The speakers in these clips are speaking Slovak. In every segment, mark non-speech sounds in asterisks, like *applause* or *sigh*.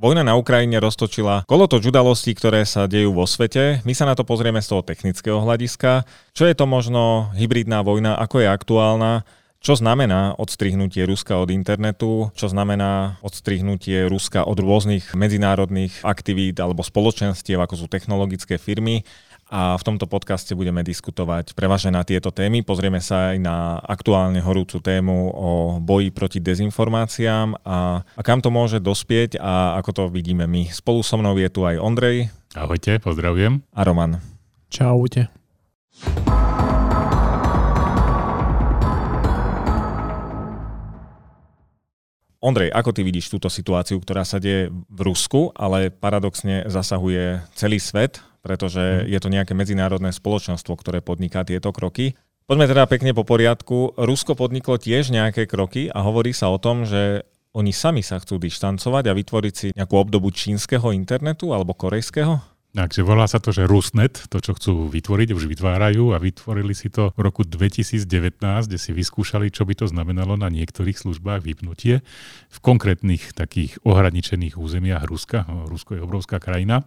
Vojna na Ukrajine roztočila kolotoč udalostí, ktoré sa dejú vo svete. My sa na to pozrieme z toho technického hľadiska. Čo je to možno hybridná vojna, ako je aktuálna, čo znamená odstrihnutie Ruska od internetu, čo znamená odstrihnutie Ruska od rôznych medzinárodných aktivít alebo spoločenstiev, ako sú technologické firmy a v tomto podcaste budeme diskutovať prevažne na tieto témy. Pozrieme sa aj na aktuálne horúcu tému o boji proti dezinformáciám a, a kam to môže dospieť a ako to vidíme my. Spolu so mnou je tu aj Ondrej. Ahojte, pozdravujem. A Roman. Čaute. Ondrej, ako ty vidíš túto situáciu, ktorá sa deje v Rusku, ale paradoxne zasahuje celý svet, pretože mhm. je to nejaké medzinárodné spoločenstvo, ktoré podniká tieto kroky. Poďme teda pekne po poriadku. Rusko podniklo tiež nejaké kroky a hovorí sa o tom, že oni sami sa chcú dištancovať a vytvoriť si nejakú obdobu čínskeho internetu alebo korejského? Takže volá sa to, že Rusnet, to, čo chcú vytvoriť, už vytvárajú a vytvorili si to v roku 2019, kde si vyskúšali, čo by to znamenalo na niektorých službách vypnutie v konkrétnych takých ohraničených územiach Ruska. Rusko je obrovská krajina.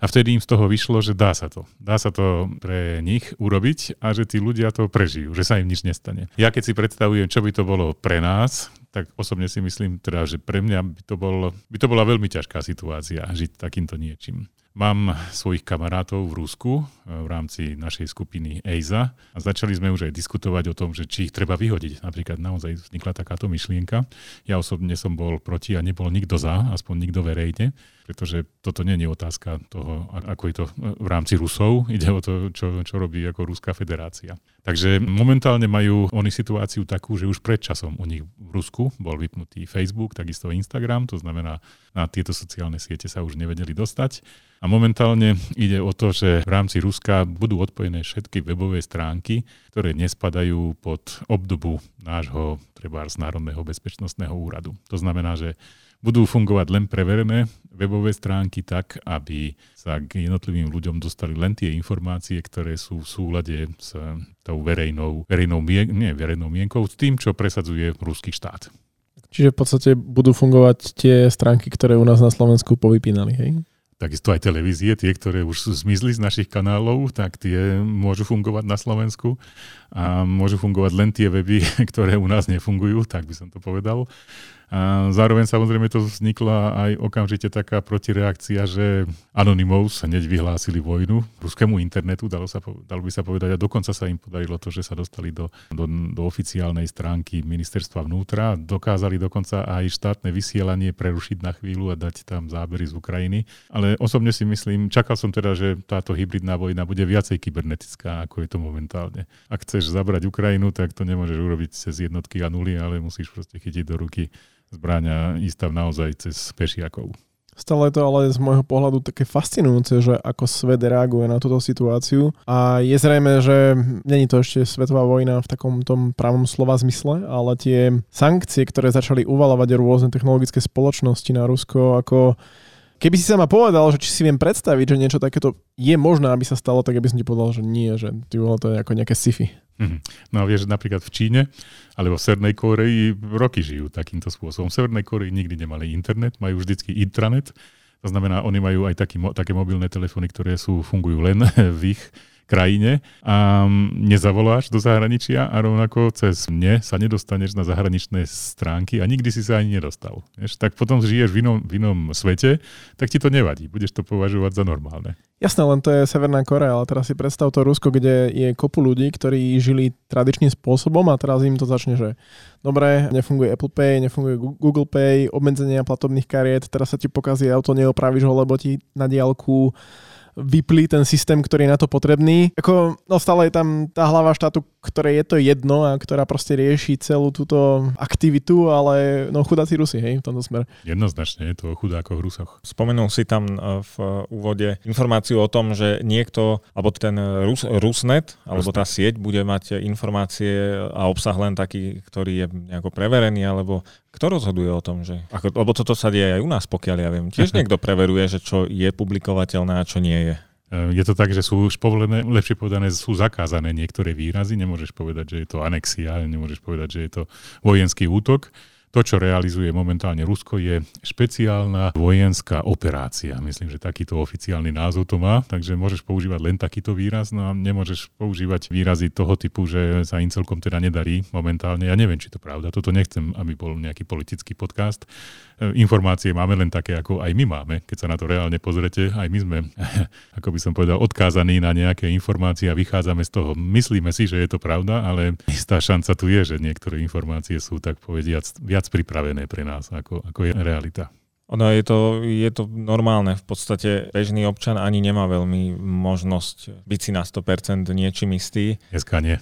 A vtedy im z toho vyšlo, že dá sa to. Dá sa to pre nich urobiť a že tí ľudia to prežijú, že sa im nič nestane. Ja keď si predstavujem, čo by to bolo pre nás, tak osobne si myslím teda, že pre mňa by to, bol, by to bola veľmi ťažká situácia žiť takýmto niečím. Mám svojich kamarátov v Rusku eh, v rámci našej skupiny EISA a začali sme už aj diskutovať o tom, že či ich treba vyhodiť. Napríklad naozaj vznikla takáto myšlienka. Ja osobne som bol proti a nebol nikto za, aspoň nikto verejne, pretože toto nie je otázka toho, ako je to v rámci Rusov, ide o to, čo, čo robí ako Ruská federácia. Takže momentálne majú oni situáciu takú, že už pred časom u nich v Rusku bol vypnutý Facebook, takisto Instagram, to znamená, na tieto sociálne siete sa už nevedeli dostať. A momentálne ide o to, že v rámci Ruska budú odpojené všetky webové stránky, ktoré nespadajú pod obdobu nášho treba z Národného bezpečnostného úradu. To znamená, že budú fungovať len preverené webové stránky tak, aby sa k jednotlivým ľuďom dostali len tie informácie, ktoré sú v súlade s tou verejnou, verejnou, mien, nie, verejnou mienkou, s tým, čo presadzuje ruský štát. Čiže v podstate budú fungovať tie stránky, ktoré u nás na Slovensku povypínali, hej? Takisto aj televízie, tie, ktoré už zmizli z našich kanálov, tak tie môžu fungovať na Slovensku a môžu fungovať len tie weby, *laughs* ktoré u nás nefungujú, tak by som to povedal. A zároveň samozrejme to vznikla aj okamžite taká protireakcia, že Anonymous hneď vyhlásili vojnu ruskému internetu, dalo, sa, dalo by sa povedať, a dokonca sa im podarilo to, že sa dostali do, do, do oficiálnej stránky ministerstva vnútra, dokázali dokonca aj štátne vysielanie prerušiť na chvíľu a dať tam zábery z Ukrajiny. Ale osobne si myslím, čakal som teda, že táto hybridná vojna bude viacej kybernetická, ako je to momentálne. Ak chceš zabrať Ukrajinu, tak to nemôžeš urobiť cez jednotky a nuly, ale musíš proste chytiť do ruky zbraňa ísť naozaj cez pešiakov. Stále je to ale z môjho pohľadu také fascinujúce, že ako svet reaguje na túto situáciu a je zrejme, že není to ešte svetová vojna v takom tom pravom slova zmysle, ale tie sankcie, ktoré začali uvalovať rôzne technologické spoločnosti na Rusko, ako Keby si sa ma povedal, že či si viem predstaviť, že niečo takéto je možné, aby sa stalo, tak by som ti povedal, že nie, že ty to je ako nejaké sci-fi. Mm-hmm. No a vieš, napríklad v Číne alebo v Severnej Koreji roky žijú takýmto spôsobom. V Severnej Koreji nikdy nemali internet, majú vždycky intranet, to znamená, oni majú aj taký, také mobilné telefóny, ktoré sú, fungujú len *laughs* v ich krajine a nezavoláš do zahraničia a rovnako cez mne sa nedostaneš na zahraničné stránky a nikdy si sa ani nedostal. Vieš, tak potom žiješ v inom, v inom svete, tak ti to nevadí. Budeš to považovať za normálne. Jasné, len to je Severná Korea, ale teraz si predstav to Rusko, kde je kopu ľudí, ktorí žili tradičným spôsobom a teraz im to začne, že dobre, nefunguje Apple Pay, nefunguje Google Pay, obmedzenia platobných kariet, teraz sa ti pokazí auto, neopravíš ho, lebo ti na diálku vyplí ten systém, ktorý je na to potrebný. Ako, no stále je tam tá hlava štátu, ktoré je to jedno a ktorá proste rieši celú túto aktivitu, ale no chudáci Rusi, hej, v tomto smer. Jednoznačne je to o chudákoch Rusoch. Spomenul si tam e, v úvode informáciu o tom, že niekto, alebo ten Rus, Rusnet, alebo tá sieť bude mať informácie a obsah len taký, ktorý je nejako preverený, alebo kto rozhoduje o tom, že... Ako, lebo toto sa deje aj u nás, pokiaľ ja viem. Tiež *laughs* niekto preveruje, že čo je publikovateľné a čo nie je. E, je to tak, že sú už povolené, lepšie povedané, sú zakázané niektoré výrazy. Nemôžeš povedať, že je to anexia, nemôžeš povedať, že je to vojenský útok. To, čo realizuje momentálne Rusko, je špeciálna vojenská operácia. Myslím, že takýto oficiálny názov to má, takže môžeš používať len takýto výraz, no a nemôžeš používať výrazy toho typu, že sa im celkom teda nedarí momentálne. Ja neviem, či to pravda. Toto nechcem, aby bol nejaký politický podcast. Informácie máme len také, ako aj my máme. Keď sa na to reálne pozrete, aj my sme, *laughs* ako by som povedal, odkázaní na nejaké informácie a vychádzame z toho. Myslíme si, že je to pravda, ale istá šanca tu je, že niektoré informácie sú tak povediac viac viac pripravené pre nás, ako, ako je realita. Ono je to, je to normálne. V podstate bežný občan ani nemá veľmi možnosť byť si na 100% niečím istý. Dneska nie.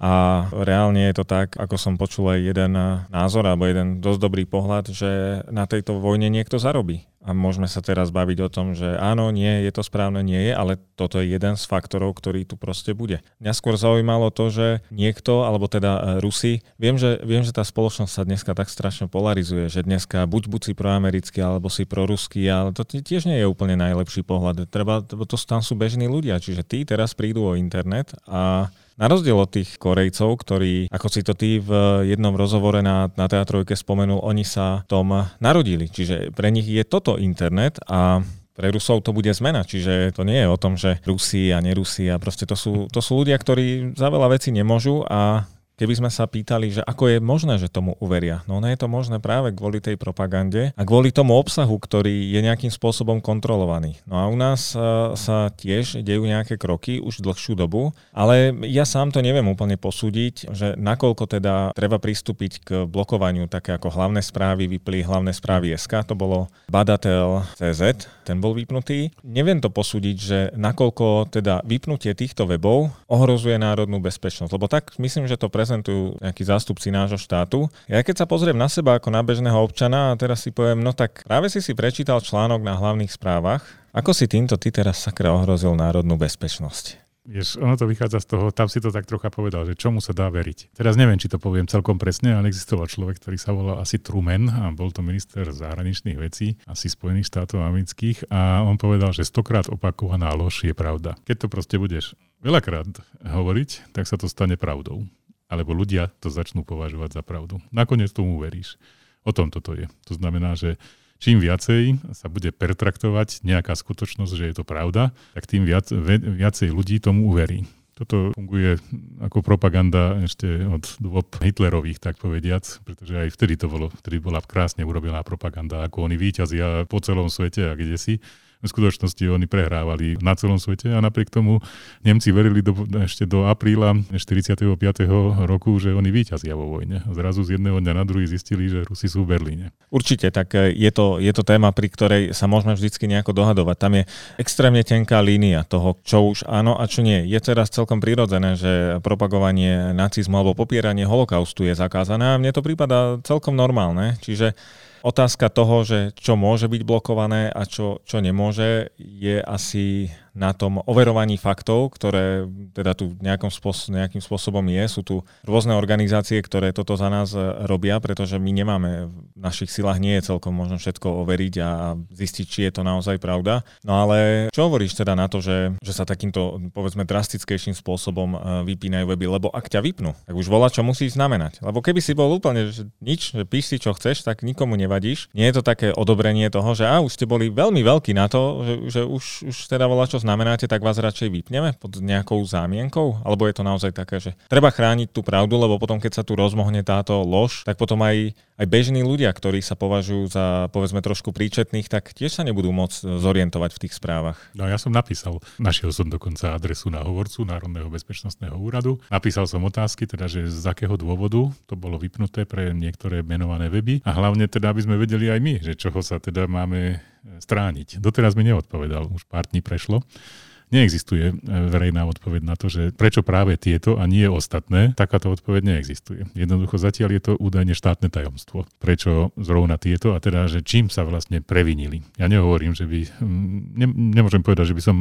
A reálne je to tak, ako som počul aj jeden názor alebo jeden dosť dobrý pohľad, že na tejto vojne niekto zarobí. A môžeme sa teraz baviť o tom, že áno, nie, je to správne, nie je, ale toto je jeden z faktorov, ktorý tu proste bude. Mňa skôr zaujímalo to, že niekto, alebo teda e, Rusi, viem že, viem, že tá spoločnosť sa dneska tak strašne polarizuje, že dneska buď, buď si proamerický, alebo si proruský, ale to tiež nie je úplne najlepší pohľad. Treba, to, tam sú bežní ľudia, čiže tí teraz prídu o internet a na rozdiel od tých Korejcov, ktorí, ako si to ty v jednom rozhovore na, na teatrojke spomenul, oni sa tom narodili. Čiže pre nich je toto internet a pre Rusov to bude zmena, čiže to nie je o tom, že Rusi a nerusi a proste to sú, to sú ľudia, ktorí za veľa vecí nemôžu a keby sme sa pýtali, že ako je možné, že tomu uveria. No, no je to možné práve kvôli tej propagande a kvôli tomu obsahu, ktorý je nejakým spôsobom kontrolovaný. No a u nás sa, sa tiež dejú nejaké kroky už dlhšiu dobu, ale ja sám to neviem úplne posúdiť, že nakoľko teda treba pristúpiť k blokovaniu také ako hlavné správy, vyplí hlavné správy SK, to bolo badateľ CZ, ten bol vypnutý. Neviem to posúdiť, že nakoľko teda vypnutie týchto webov ohrozuje národnú bezpečnosť, lebo tak myslím, že to prezentuje reprezentujú nejakí zástupci nášho štátu. Ja keď sa pozriem na seba ako na bežného občana a teraz si poviem, no tak práve si si prečítal článok na hlavných správach, ako si týmto ty teraz sakra ohrozil národnú bezpečnosť? Vieš, ono to vychádza z toho, tam si to tak trocha povedal, že čomu sa dá veriť. Teraz neviem, či to poviem celkom presne, ale existoval človek, ktorý sa volal asi Truman a bol to minister zahraničných vecí, asi Spojených štátov amerických a on povedal, že stokrát opakovaná lož je pravda. Keď to proste budeš veľakrát hovoriť, tak sa to stane pravdou alebo ľudia to začnú považovať za pravdu. Nakoniec tomu veríš. O tom toto je. To znamená, že čím viacej sa bude pertraktovať nejaká skutočnosť, že je to pravda, tak tým viac, viacej ľudí tomu uverí. Toto funguje ako propaganda ešte od dôb Hitlerových, tak povediac, pretože aj vtedy to bolo, vtedy bola krásne urobená propaganda, ako oni víťazia po celom svete a kde si v skutočnosti oni prehrávali na celom svete a napriek tomu Nemci verili do, ešte do apríla 45. roku, že oni víťazia vo vojne. Zrazu z jedného dňa na druhý zistili, že Rusi sú v Berlíne. Určite, tak e, je to, je to téma, pri ktorej sa môžeme vždy nejako dohadovať. Tam je extrémne tenká línia toho, čo už áno a čo nie. Je teraz celkom prirodzené, že propagovanie nacizmu alebo popieranie holokaustu je zakázané a mne to prípada celkom normálne. Čiže Otázka toho, že čo môže byť blokované a čo, čo nemôže, je asi na tom overovaní faktov, ktoré teda tu nejakým, spôsob, nejakým spôsobom je. Sú tu rôzne organizácie, ktoré toto za nás robia, pretože my nemáme, v našich silách nie je celkom možno všetko overiť a zistiť, či je to naozaj pravda. No ale čo hovoríš teda na to, že, že sa takýmto, povedzme, drastickejším spôsobom e, vypínajú weby? Lebo ak ťa vypnú, tak už volá, čo musí znamenať. Lebo keby si bol úplne že nič, že píš si, čo chceš, tak nikomu nevadíš. Nie je to také odobrenie toho, že a už ste boli veľmi veľkí na to, že, že už, už teda volá, čo znamenáte, tak vás radšej vypneme pod nejakou zámienkou? Alebo je to naozaj také, že treba chrániť tú pravdu, lebo potom, keď sa tu rozmohne táto lož, tak potom aj, aj bežní ľudia, ktorí sa považujú za, povedzme, trošku príčetných, tak tiež sa nebudú môcť zorientovať v tých správach. No ja som napísal, našiel som dokonca adresu na hovorcu Národného bezpečnostného úradu. Napísal som otázky, teda, že z akého dôvodu to bolo vypnuté pre niektoré menované weby a hlavne teda, aby sme vedeli aj my, že čoho sa teda máme strániť. Doteraz mi neodpovedal, už pár dní prešlo. Neexistuje e, verejná odpoveď na to, že prečo práve tieto a nie ostatné, takáto odpoveď neexistuje. Jednoducho zatiaľ je to údajne štátne tajomstvo. Prečo zrovna tieto a teda, že čím sa vlastne previnili. Ja nehovorím, že by, ne, nemôžem povedať, že by som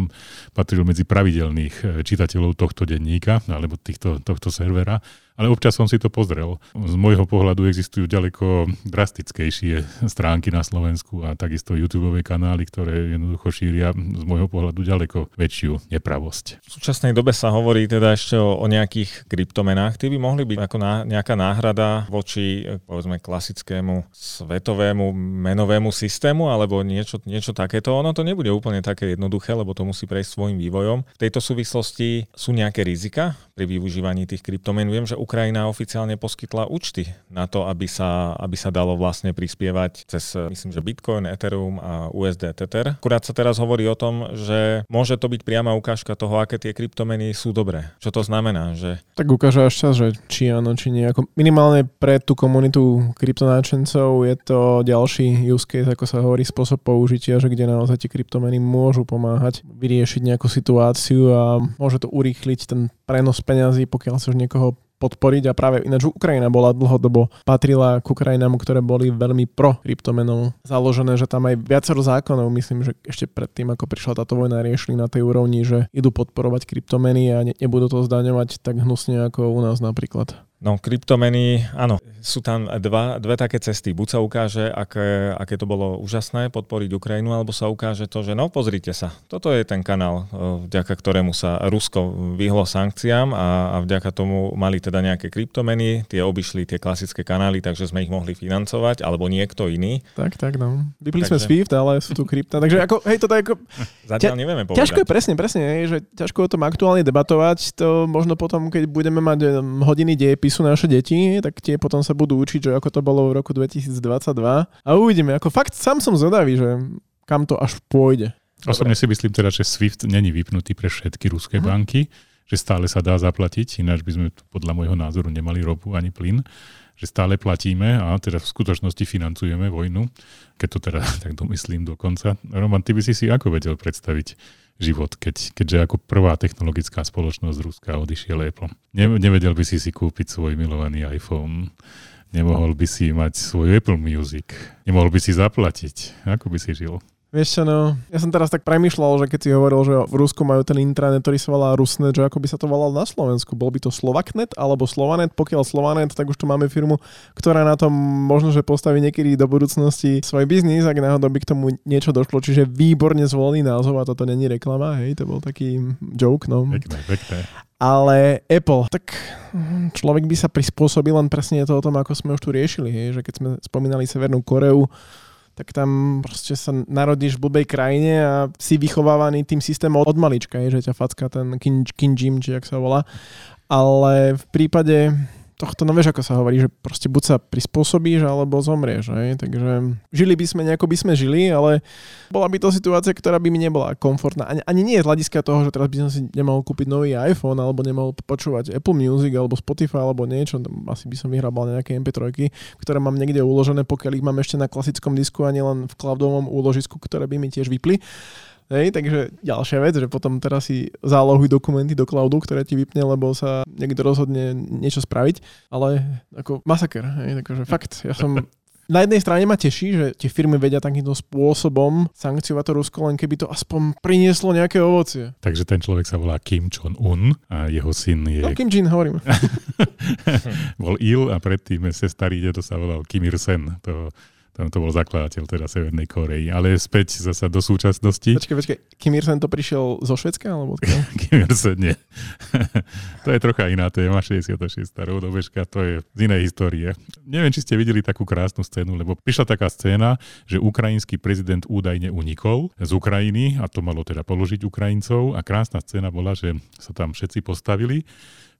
patril medzi pravidelných e, čitateľov tohto denníka alebo týchto, tohto servera, ale občas som si to pozrel. Z môjho pohľadu existujú ďaleko drastickejšie stránky na Slovensku a takisto YouTube kanály, ktoré jednoducho šíria z môjho pohľadu ďaleko väčšiu nepravosť. V súčasnej dobe sa hovorí teda ešte o, o nejakých kryptomenách. Ty by mohli byť ako ná, nejaká náhrada voči povedzme klasickému svetovému menovému systému alebo niečo, niečo takéto. Ono to nebude úplne také jednoduché, lebo to musí prejsť svojim vývojom. V tejto súvislosti sú nejaké rizika pri využívaní tých kryptomien. Viem, že Ukrajina oficiálne poskytla účty na to, aby sa, aby sa dalo vlastne prispievať cez, myslím, že Bitcoin, Ethereum a USD Tether. Akurát sa teraz hovorí o tom, že môže to byť priama ukážka toho, aké tie kryptomeny sú dobré. Čo to znamená? Že... Tak ukáže až čas, že či áno, či nie. Ako minimálne pre tú komunitu kryptonáčencov je to ďalší use case, ako sa hovorí, spôsob použitia, že kde naozaj tie kryptomeny môžu pomáhať vyriešiť nejakú situáciu a môže to urýchliť ten prenos peňazí, pokiaľ chceš niekoho podporiť a práve ináč Ukrajina bola dlhodobo, patrila k Ukrajinám, ktoré boli veľmi pro kryptomenou založené, že tam aj viacero zákonov, myslím, že ešte predtým, ako prišla táto vojna, riešili na tej úrovni, že idú podporovať kryptomeny a ne, nebudú to zdaňovať tak hnusne ako u nás napríklad. No, kryptomeny, áno, sú tam dva, dve také cesty. Buď sa ukáže, aké, aké to bolo úžasné podporiť Ukrajinu, alebo sa ukáže to, že no, pozrite sa, toto je ten kanál, vďaka ktorému sa Rusko vyhlo sankciám a, a vďaka tomu mali teda nejaké kryptomeny, tie obišli tie klasické kanály, takže sme ich mohli financovať, alebo niekto iný. Tak, tak, no. Vypli takže... sme SWIFT, ale sú tu krypta, takže ako, hej, toto je ako... Zatiaľ nevieme povedať. Ťažko je presne, presne, hej, že ťažko o tom aktuálne debatovať, to možno potom, keď budeme mať hodiny dejepis sú naše deti, tak tie potom sa budú učiť, že ako to bolo v roku 2022 a uvidíme. Ako fakt sám som zvedavý, že kam to až pôjde. Osobne si myslím teda, že SWIFT není vypnutý pre všetky ruské uh-huh. banky, že stále sa dá zaplatiť, ináč by sme podľa môjho názoru nemali ropu ani plyn, že stále platíme a teda v skutočnosti financujeme vojnu, keď to teda *laughs* tak domyslím dokonca. Roman, ty by si si ako vedel predstaviť život, keď, keďže ako prvá technologická spoločnosť Ruska odišiel Apple. Ne, nevedel by si si kúpiť svoj milovaný iPhone, nemohol by si mať svoj Apple Music, nemohol by si zaplatiť. Ako by si žil? Vieš čo, no, ja som teraz tak premyšľal, že keď si hovoril, že v Rusku majú ten intranet, ktorý sa volá Rusnet, že ako by sa to volalo na Slovensku. Bol by to Slovaknet alebo Slovanet? Pokiaľ Slovanet, tak už tu máme firmu, ktorá na tom možno, že postaví niekedy do budúcnosti svoj biznis, ak náhodou by k tomu niečo došlo. Čiže výborne zvolený názov a toto není reklama, hej, to bol taký joke, no. Pekné, pekné. Ale Apple, tak človek by sa prispôsobil len presne to o tom, ako sme už tu riešili, hej, že keď sme spomínali Severnú Koreu, tak tam proste sa narodíš v blbej krajine a si vychovávaný tým systémom od malička, je, že ťa facka ten kin, kinjim, či jak sa volá. Ale v prípade tohto, no vieš, ako sa hovorí, že proste buď sa prispôsobíš, alebo zomrieš. Hej? Takže žili by sme nejako by sme žili, ale bola by to situácia, ktorá by mi nebola komfortná. Ani, ani nie z hľadiska toho, že teraz by som si nemohol kúpiť nový iPhone, alebo nemohol počúvať Apple Music, alebo Spotify, alebo niečo. Asi by som vyhrabal nejaké MP3, ktoré mám niekde uložené, pokiaľ ich mám ešte na klasickom disku a len v cloudovom úložisku, ktoré by mi tiež vypli. Hej, takže ďalšia vec, že potom teraz si zálohuj dokumenty do cloudu, ktoré ti vypne, lebo sa niekto rozhodne niečo spraviť, ale ako masaker, hej, takže fakt, ja som *laughs* na jednej strane ma teší, že tie firmy vedia takýmto spôsobom sankciovať to Rusko, len keby to aspoň prinieslo nejaké ovocie. Takže ten človek sa volá Kim Jong-un a jeho syn je... No, Kim Jin, hovorím. *laughs* Bol Il a predtým sa starý dedo sa volal Kim Ir-sen. To tam to bol zakladateľ teda Severnej Korei. Ale späť zasa do súčasnosti. Počkej, počkej, Kim Il-sen to prišiel zo Švedska? Alebo *laughs* Kim Il-sen nie. *laughs* to je trocha iná téma, 66. rovnobežka, to je z inej histórie. Neviem, či ste videli takú krásnu scénu, lebo prišla taká scéna, že ukrajinský prezident údajne unikol z Ukrajiny a to malo teda položiť Ukrajincov a krásna scéna bola, že sa tam všetci postavili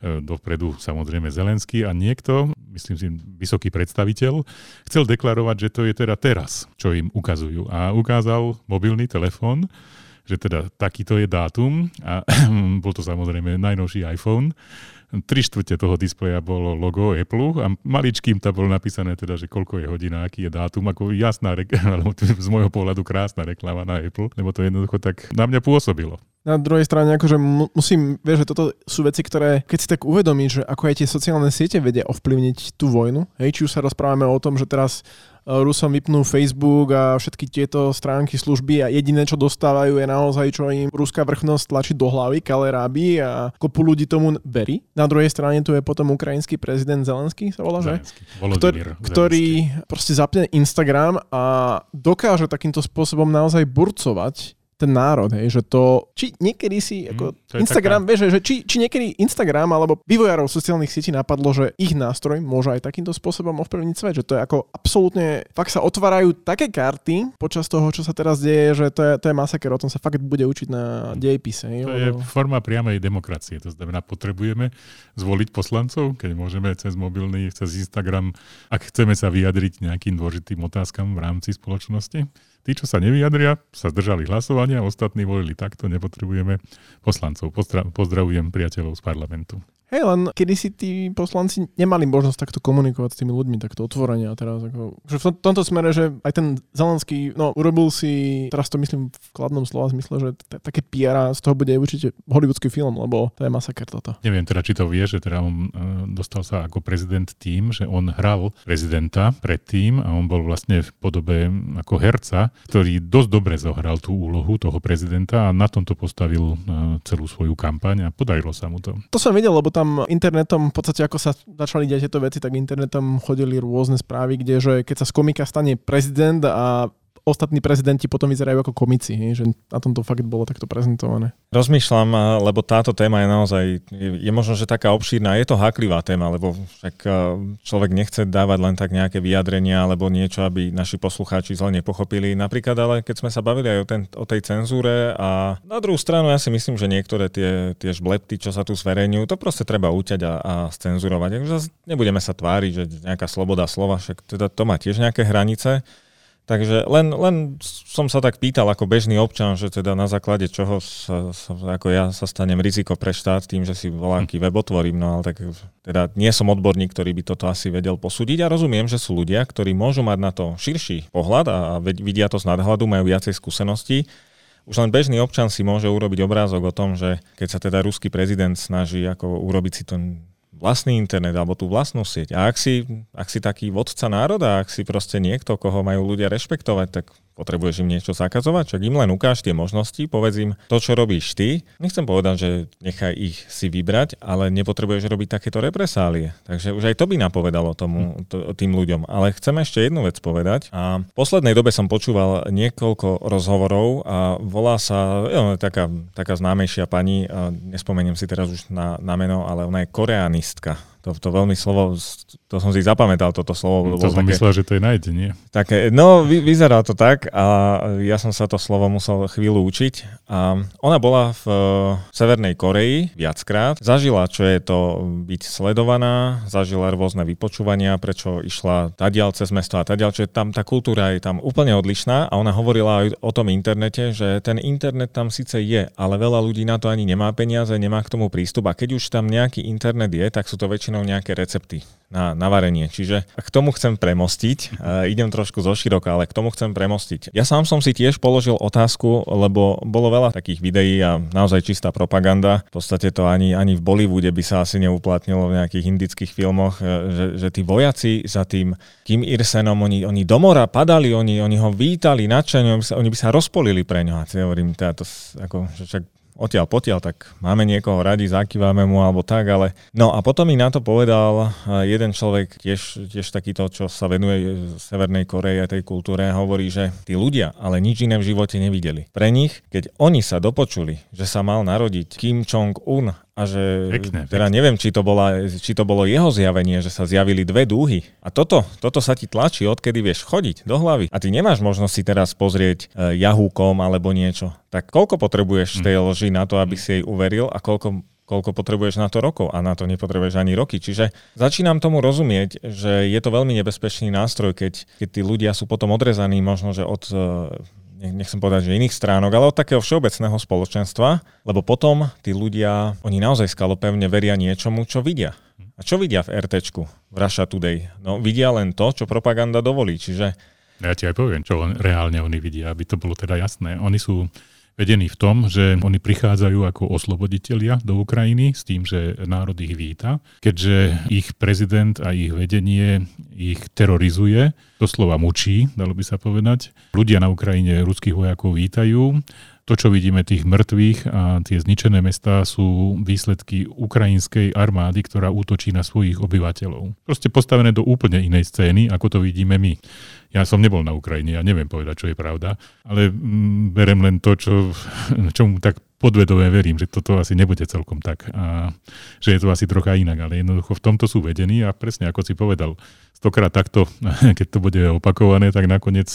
E, dopredu samozrejme Zelenský a niekto, myslím si vysoký predstaviteľ, chcel deklarovať, že to je teda teraz, čo im ukazujú. A ukázal mobilný telefón, že teda takýto je dátum a *clears throat* bol to samozrejme najnovší iPhone. Tri štvrte toho displeja bolo logo Apple a maličkým tam bolo napísané teda, že koľko je hodina, aký je dátum, ako jasná, *laughs* alebo z môjho pohľadu krásna reklama na Apple, lebo to jednoducho tak na mňa pôsobilo. Na druhej strane, akože musím, vieš, že toto sú veci, ktoré, keď si tak uvedomíš, že ako aj tie sociálne siete vedia ovplyvniť tú vojnu, hej, či už sa rozprávame o tom, že teraz Rusom vypnú Facebook a všetky tieto stránky služby a jediné, čo dostávajú je naozaj, čo im ruská vrchnosť tlačí do hlavy, kale rábi a kopu ľudí tomu verí. Na druhej strane tu je potom ukrajinský prezident Zelenský, sa volá, že? Ktorý, ktorý proste zapne Instagram a dokáže takýmto spôsobom naozaj burcovať ten národ, hej, že to, či niekedy si, mm, ako Instagram, taká... vieš, že či, či niekedy Instagram alebo vývojárov sociálnych sietí napadlo, že ich nástroj môže aj takýmto spôsobom ovplyvniť svet, že to je ako absolútne, fakt sa otvárajú také karty počas toho, čo sa teraz deje, že to je, to je masaker, o tom sa fakt bude učiť na dejepise. Hej, to lebo... je forma priamej demokracie, to znamená, potrebujeme zvoliť poslancov, keď môžeme cez mobilný, cez Instagram, ak chceme sa vyjadriť nejakým dôležitým otázkam v rámci spoločnosti. Tí, čo sa nevyjadria, sa zdržali hlasovania, ostatní volili takto, nepotrebujeme poslancov. Pozdravujem priateľov z parlamentu. Hej, len kedy si tí poslanci nemali možnosť takto komunikovať s tými ľuďmi, takto otvorene a teraz ako, že v tomto smere, že aj ten Zelenský, no urobil si, teraz to myslím v kladnom slova zmysle, že také PR z toho bude určite hollywoodský film, lebo to je masaker toto. Neviem teda, či to vie, že teda on uh, dostal sa ako prezident tým, že on hral prezidenta predtým a on bol vlastne v podobe ako herca, ktorý dosť dobre zohral tú úlohu toho prezidenta a na tomto postavil uh, celú svoju kampaň a podarilo sa mu to. To som videl, lebo tam tam internetom, v podstate ako sa začali diať tieto veci, tak internetom chodili rôzne správy, kde že keď sa z komika stane prezident a ostatní prezidenti potom vyzerajú ako komici, že na tom to fakt bolo takto prezentované. Rozmýšľam, lebo táto téma je naozaj, je, je možno, že taká obšírna, je to háklivá téma, lebo však človek nechce dávať len tak nejaké vyjadrenia alebo niečo, aby naši poslucháči zle nepochopili. Napríklad, ale keď sme sa bavili aj o, ten, o tej cenzúre a na druhú stranu ja si myslím, že niektoré tie, tie žblepty, čo sa tu zverejňujú, to proste treba uťať a, a scenzurovať. nebudeme sa tváriť, že nejaká sloboda slova, však teda to má tiež nejaké hranice. Takže len, len som sa tak pýtal ako bežný občan, že teda na základe čoho sa, sa, ako ja sa stanem riziko pre štát tým, že si voláky web otvorím, no ale tak teda nie som odborník, ktorý by toto asi vedel posúdiť a rozumiem, že sú ľudia, ktorí môžu mať na to širší pohľad a, vidia to z nadhľadu, majú viacej skúseností. Už len bežný občan si môže urobiť obrázok o tom, že keď sa teda ruský prezident snaží ako urobiť si to vlastný internet alebo tú vlastnú sieť. A ak si, ak si taký vodca národa, ak si proste niekto, koho majú ľudia rešpektovať, tak potrebuješ im niečo zakazovať, čak im len ukáž tie možnosti, povedz im to, čo robíš ty. Nechcem povedať, že nechaj ich si vybrať, ale nepotrebuješ robiť takéto represálie. Takže už aj to by napovedalo tomu, to, tým ľuďom. Ale chcem ešte jednu vec povedať. A v poslednej dobe som počúval niekoľko rozhovorov a volá sa, jo, taká, taká známejšia pani, nespomeniem si teraz už na, na meno, ale ona je koreanistka to, to veľmi slovo, to som si zapamätal toto slovo. To som také, myslel, že to je nájde, nie? Také, no, vy, vyzerá to tak a ja som sa to slovo musel chvíľu učiť. A ona bola v uh, Severnej Koreji viackrát, zažila, čo je to byť sledovaná, zažila rôzne vypočúvania, prečo išla tadiaľ cez mesto a tadiaľ, že tam tá kultúra je tam úplne odlišná a ona hovorila aj o tom internete, že ten internet tam síce je, ale veľa ľudí na to ani nemá peniaze, nemá k tomu prístup a keď už tam nejaký internet je, tak sú to väčšinou väčšinou nejaké recepty na, na varenie. Čiže k tomu chcem premostiť, uh, idem trošku zo široka, ale k tomu chcem premostiť. Ja sám som si tiež položil otázku, lebo bolo veľa takých videí a naozaj čistá propaganda. V podstate to ani, ani v Bollywoode by sa asi neuplatnilo v nejakých indických filmoch, že, že tí vojaci za tým Kim Irsenom, oni, oni do mora padali, oni, oni ho vítali nadšene, oni, by sa rozpolili pre ňo. A hovorím, teda to, ako, že však odtiaľ potiaľ, tak máme niekoho radi, zakývame mu alebo tak, ale... No a potom mi na to povedal eh, jeden človek, tiež, tiež takýto, čo sa venuje Severnej Koreji a tej kultúre, hovorí, že tí ľudia ale nič iné v živote nevideli. Pre nich, keď oni sa dopočuli, že sa mal narodiť Kim Jong-un a že pekne, teda pekne. neviem, či to, bola, či to bolo jeho zjavenie, že sa zjavili dve dúhy. A toto, toto sa ti tlačí, odkedy vieš chodiť do hlavy. A ty nemáš možnosť si teraz pozrieť uh, Yahoo.com alebo niečo. Tak koľko potrebuješ tej hm. lži na to, aby si jej uveril a koľko koľko potrebuješ na to rokov a na to nepotrebuješ ani roky. Čiže začínam tomu rozumieť, že je to veľmi nebezpečný nástroj, keď, keď tí ľudia sú potom odrezaní možno, že od nechcem povedať, že iných stránok, ale od takého všeobecného spoločenstva, lebo potom tí ľudia, oni naozaj skalopevne veria niečomu, čo vidia. A čo vidia v RTčku, v Russia Today? No vidia len to, čo propaganda dovolí, čiže... Ja ti aj poviem, čo reálne oni vidia, aby to bolo teda jasné. Oni sú vedení v tom, že oni prichádzajú ako osloboditelia do Ukrajiny s tým, že národ ich víta, keďže ich prezident a ich vedenie ich terorizuje, doslova mučí, dalo by sa povedať. Ľudia na Ukrajine ruských vojakov vítajú, to, čo vidíme tých mŕtvych a tie zničené mestá sú výsledky ukrajinskej armády, ktorá útočí na svojich obyvateľov. Proste postavené do úplne inej scény, ako to vidíme my. Ja som nebol na Ukrajine, ja neviem povedať, čo je pravda, ale mm, berem len to, čo, *laughs* čomu tak podvedové verím, že toto asi nebude celkom tak a že je to asi trocha inak, ale jednoducho v tomto sú vedení a presne ako si povedal, stokrát takto, *laughs* keď to bude opakované, tak nakoniec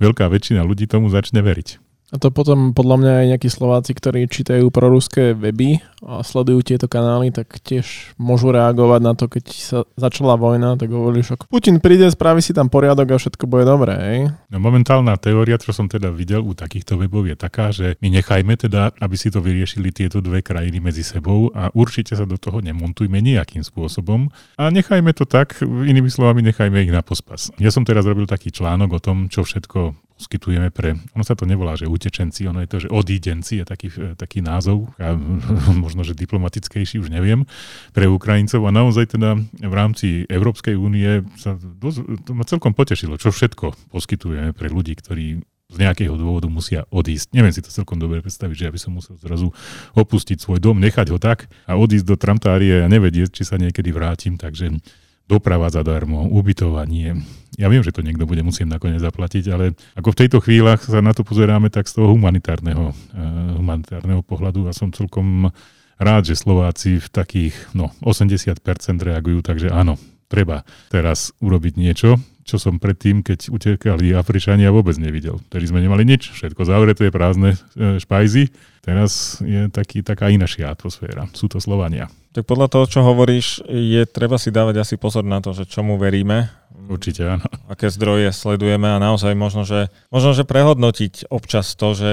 veľká väčšina ľudí tomu začne veriť. A to potom podľa mňa aj nejakí Slováci, ktorí čítajú proruské weby a sledujú tieto kanály, tak tiež môžu reagovať na to, keď sa začala vojna, tak hovorili, že Putin príde, spraví si tam poriadok a všetko bude dobré. Hej? No momentálna teória, čo som teda videl u takýchto webov, je taká, že my nechajme teda, aby si to vyriešili tieto dve krajiny medzi sebou a určite sa do toho nemontujme nejakým spôsobom a nechajme to tak, inými slovami, nechajme ich na pospas. Ja som teraz robil taký článok o tom, čo všetko poskytujeme pre, ono sa to nevolá, že utečenci, ono je to, že odídenci, je taký, e, taký názov, a *laughs* možno, že diplomatickejší, už neviem, pre Ukrajincov a naozaj teda v rámci Európskej únie sa dosť, to ma celkom potešilo, čo všetko poskytujeme pre ľudí, ktorí z nejakého dôvodu musia odísť. Neviem si to celkom dobre predstaviť, že ja by som musel zrazu opustiť svoj dom, nechať ho tak a odísť do Tramtárie a nevedieť, či sa niekedy vrátim, takže doprava zadarmo, ubytovanie. Ja viem, že to niekto bude musieť nakoniec zaplatiť, ale ako v tejto chvíľach sa na to pozeráme tak z toho humanitárneho, uh, humanitárneho pohľadu a som celkom rád, že Slováci v takých no, 80% reagujú, takže áno, treba teraz urobiť niečo, čo som predtým, keď utekali Afričania, vôbec nevidel. Tedy sme nemali nič, všetko zavreté, prázdne e, špajzy. Teraz je taký, taká inašia atmosféra. Sú to Slovania. Tak podľa toho, čo hovoríš, je treba si dávať asi pozor na to, že čomu veríme. Určite áno. Aké zdroje sledujeme a naozaj možno, že, možno, že prehodnotiť občas to, že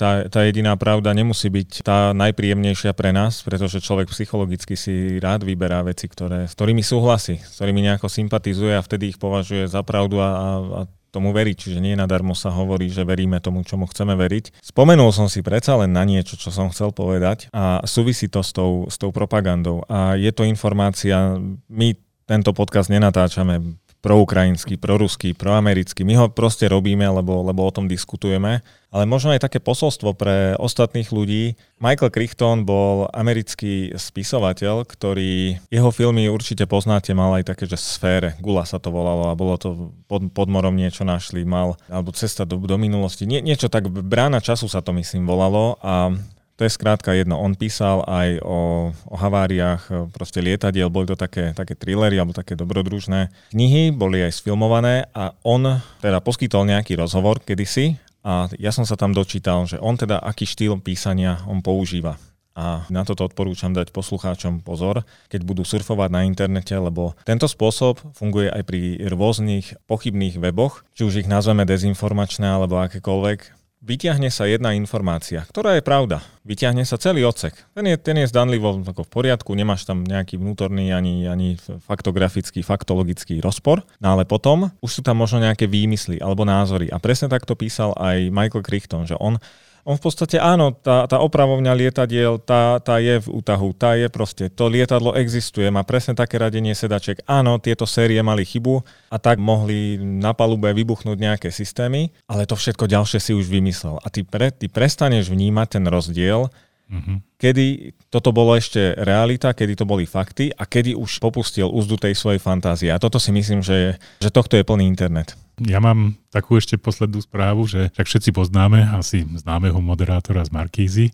tá, tá jediná pravda nemusí byť tá najpríjemnejšia pre nás, pretože človek psychologicky si rád vyberá veci, ktoré, s ktorými súhlasí, s ktorými nejako sympatizuje a vtedy ich považuje za pravdu a, a tomu veriť, čiže nie nadarmo sa hovorí, že veríme tomu, čomu chceme veriť. Spomenul som si predsa len na niečo, čo som chcel povedať a súvisí to s tou, s tou propagandou a je to informácia, my tento podcast nenatáčame proukrajinský, proruský, proamerický. My ho proste robíme, lebo, lebo o tom diskutujeme. Ale možno aj také posolstvo pre ostatných ľudí. Michael Crichton bol americký spisovateľ, ktorý, jeho filmy určite poznáte, mal aj také, že sfére, Gula sa to volalo a bolo to pod, pod morom niečo našli, mal, alebo cesta do, do minulosti, Nie, niečo tak, brána času sa to myslím volalo a to je skrátka jedno. On písal aj o, o haváriách e, proste lietadiel, boli to také, také thrillery alebo také dobrodružné knihy, boli aj sfilmované a on teda poskytol nejaký rozhovor kedysi a ja som sa tam dočítal, že on teda aký štýl písania on používa. A na toto odporúčam dať poslucháčom pozor, keď budú surfovať na internete, lebo tento spôsob funguje aj pri rôznych pochybných weboch, či už ich nazveme dezinformačné alebo akékoľvek vyťahne sa jedna informácia, ktorá je pravda. Vyťahne sa celý odsek. Ten je, ten je zdanlivo ako v poriadku, nemáš tam nejaký vnútorný ani, ani faktografický, faktologický rozpor. No ale potom už sú tam možno nejaké výmysly alebo názory. A presne takto písal aj Michael Crichton, že on on v podstate áno, tá, tá opravovňa lietadiel, tá, tá je v útahu, tá je proste, to lietadlo existuje, má presne také radenie sedačiek. Áno, tieto série mali chybu a tak mohli na palube vybuchnúť nejaké systémy, ale to všetko ďalšie si už vymyslel. A ty, pre, ty prestaneš vnímať ten rozdiel, Mm-hmm. Kedy toto bolo ešte realita, kedy to boli fakty a kedy už popustil úzdu tej svojej fantázie. A toto si myslím, že, že tohto je plný internet. Ja mám takú ešte poslednú správu, že však všetci poznáme asi známeho moderátora z Markízy,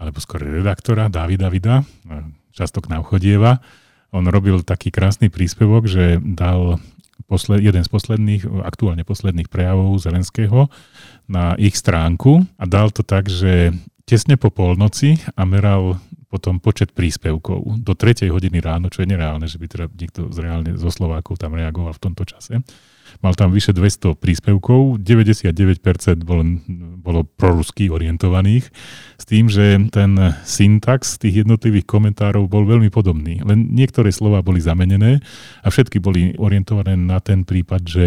alebo skôr redaktora Davida Vida, často k chodieva. On robil taký krásny príspevok, že dal posled, jeden z posledných, aktuálne posledných prejavov Zelenského na ich stránku a dal to tak, že tesne po polnoci a meral potom počet príspevkov do 3 hodiny ráno, čo je nereálne, že by teda niekto zreálne zo Slovákov tam reagoval v tomto čase mal tam vyše 200 príspevkov, 99% bolo, bolo prorusky orientovaných, s tým, že ten syntax tých jednotlivých komentárov bol veľmi podobný. Len niektoré slova boli zamenené a všetky boli orientované na ten prípad, že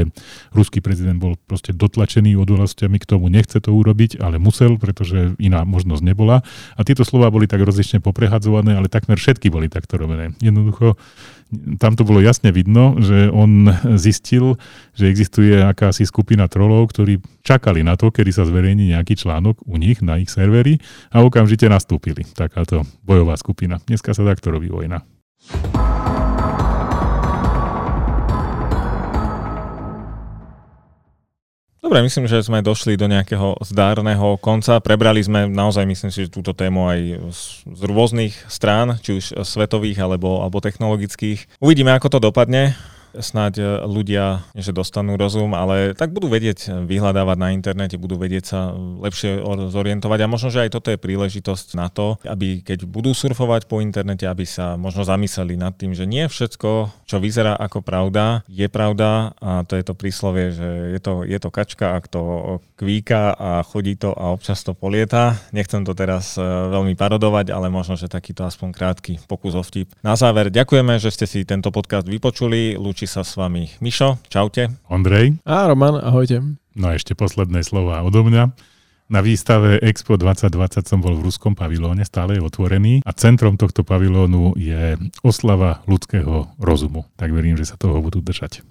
ruský prezident bol proste dotlačený udalostiami k tomu, nechce to urobiť, ale musel, pretože iná možnosť nebola. A tieto slova boli tak rozlične poprehadzované, ale takmer všetky boli takto robené. Jednoducho tam to bolo jasne vidno, že on zistil, že existuje akási skupina trolov, ktorí čakali na to, kedy sa zverejní nejaký článok u nich na ich serveri a okamžite nastúpili. Takáto bojová skupina. Dneska sa takto robí vojna. Dobre, myslím, že sme došli do nejakého zdárneho konca. Prebrali sme naozaj, myslím si, že túto tému aj z rôznych strán, či už svetových alebo, alebo technologických. Uvidíme, ako to dopadne snáď e, ľudia, že dostanú rozum, ale tak budú vedieť e, vyhľadávať na internete, budú vedieť sa lepšie zorientovať a možno, že aj toto je príležitosť na to, aby keď budú surfovať po internete, aby sa možno zamysleli nad tým, že nie všetko, čo vyzerá ako pravda, je pravda a to je to príslovie, že je to, je to kačka, ak to kvíka a chodí to a občas to polieta. Nechcem to teraz e, veľmi parodovať, ale možno, že takýto aspoň krátky pokus o vtip. Na záver ďakujeme, že ste si tento podcast vypočuli. Lúči Lúči sa s vami Mišo, čaute. Ondrej. A Roman, ahojte. No a ešte posledné slova odo mňa. Na výstave Expo 2020 som bol v ruskom pavilóne, stále je otvorený a centrom tohto pavilónu je oslava ľudského rozumu. Tak verím, že sa toho budú držať.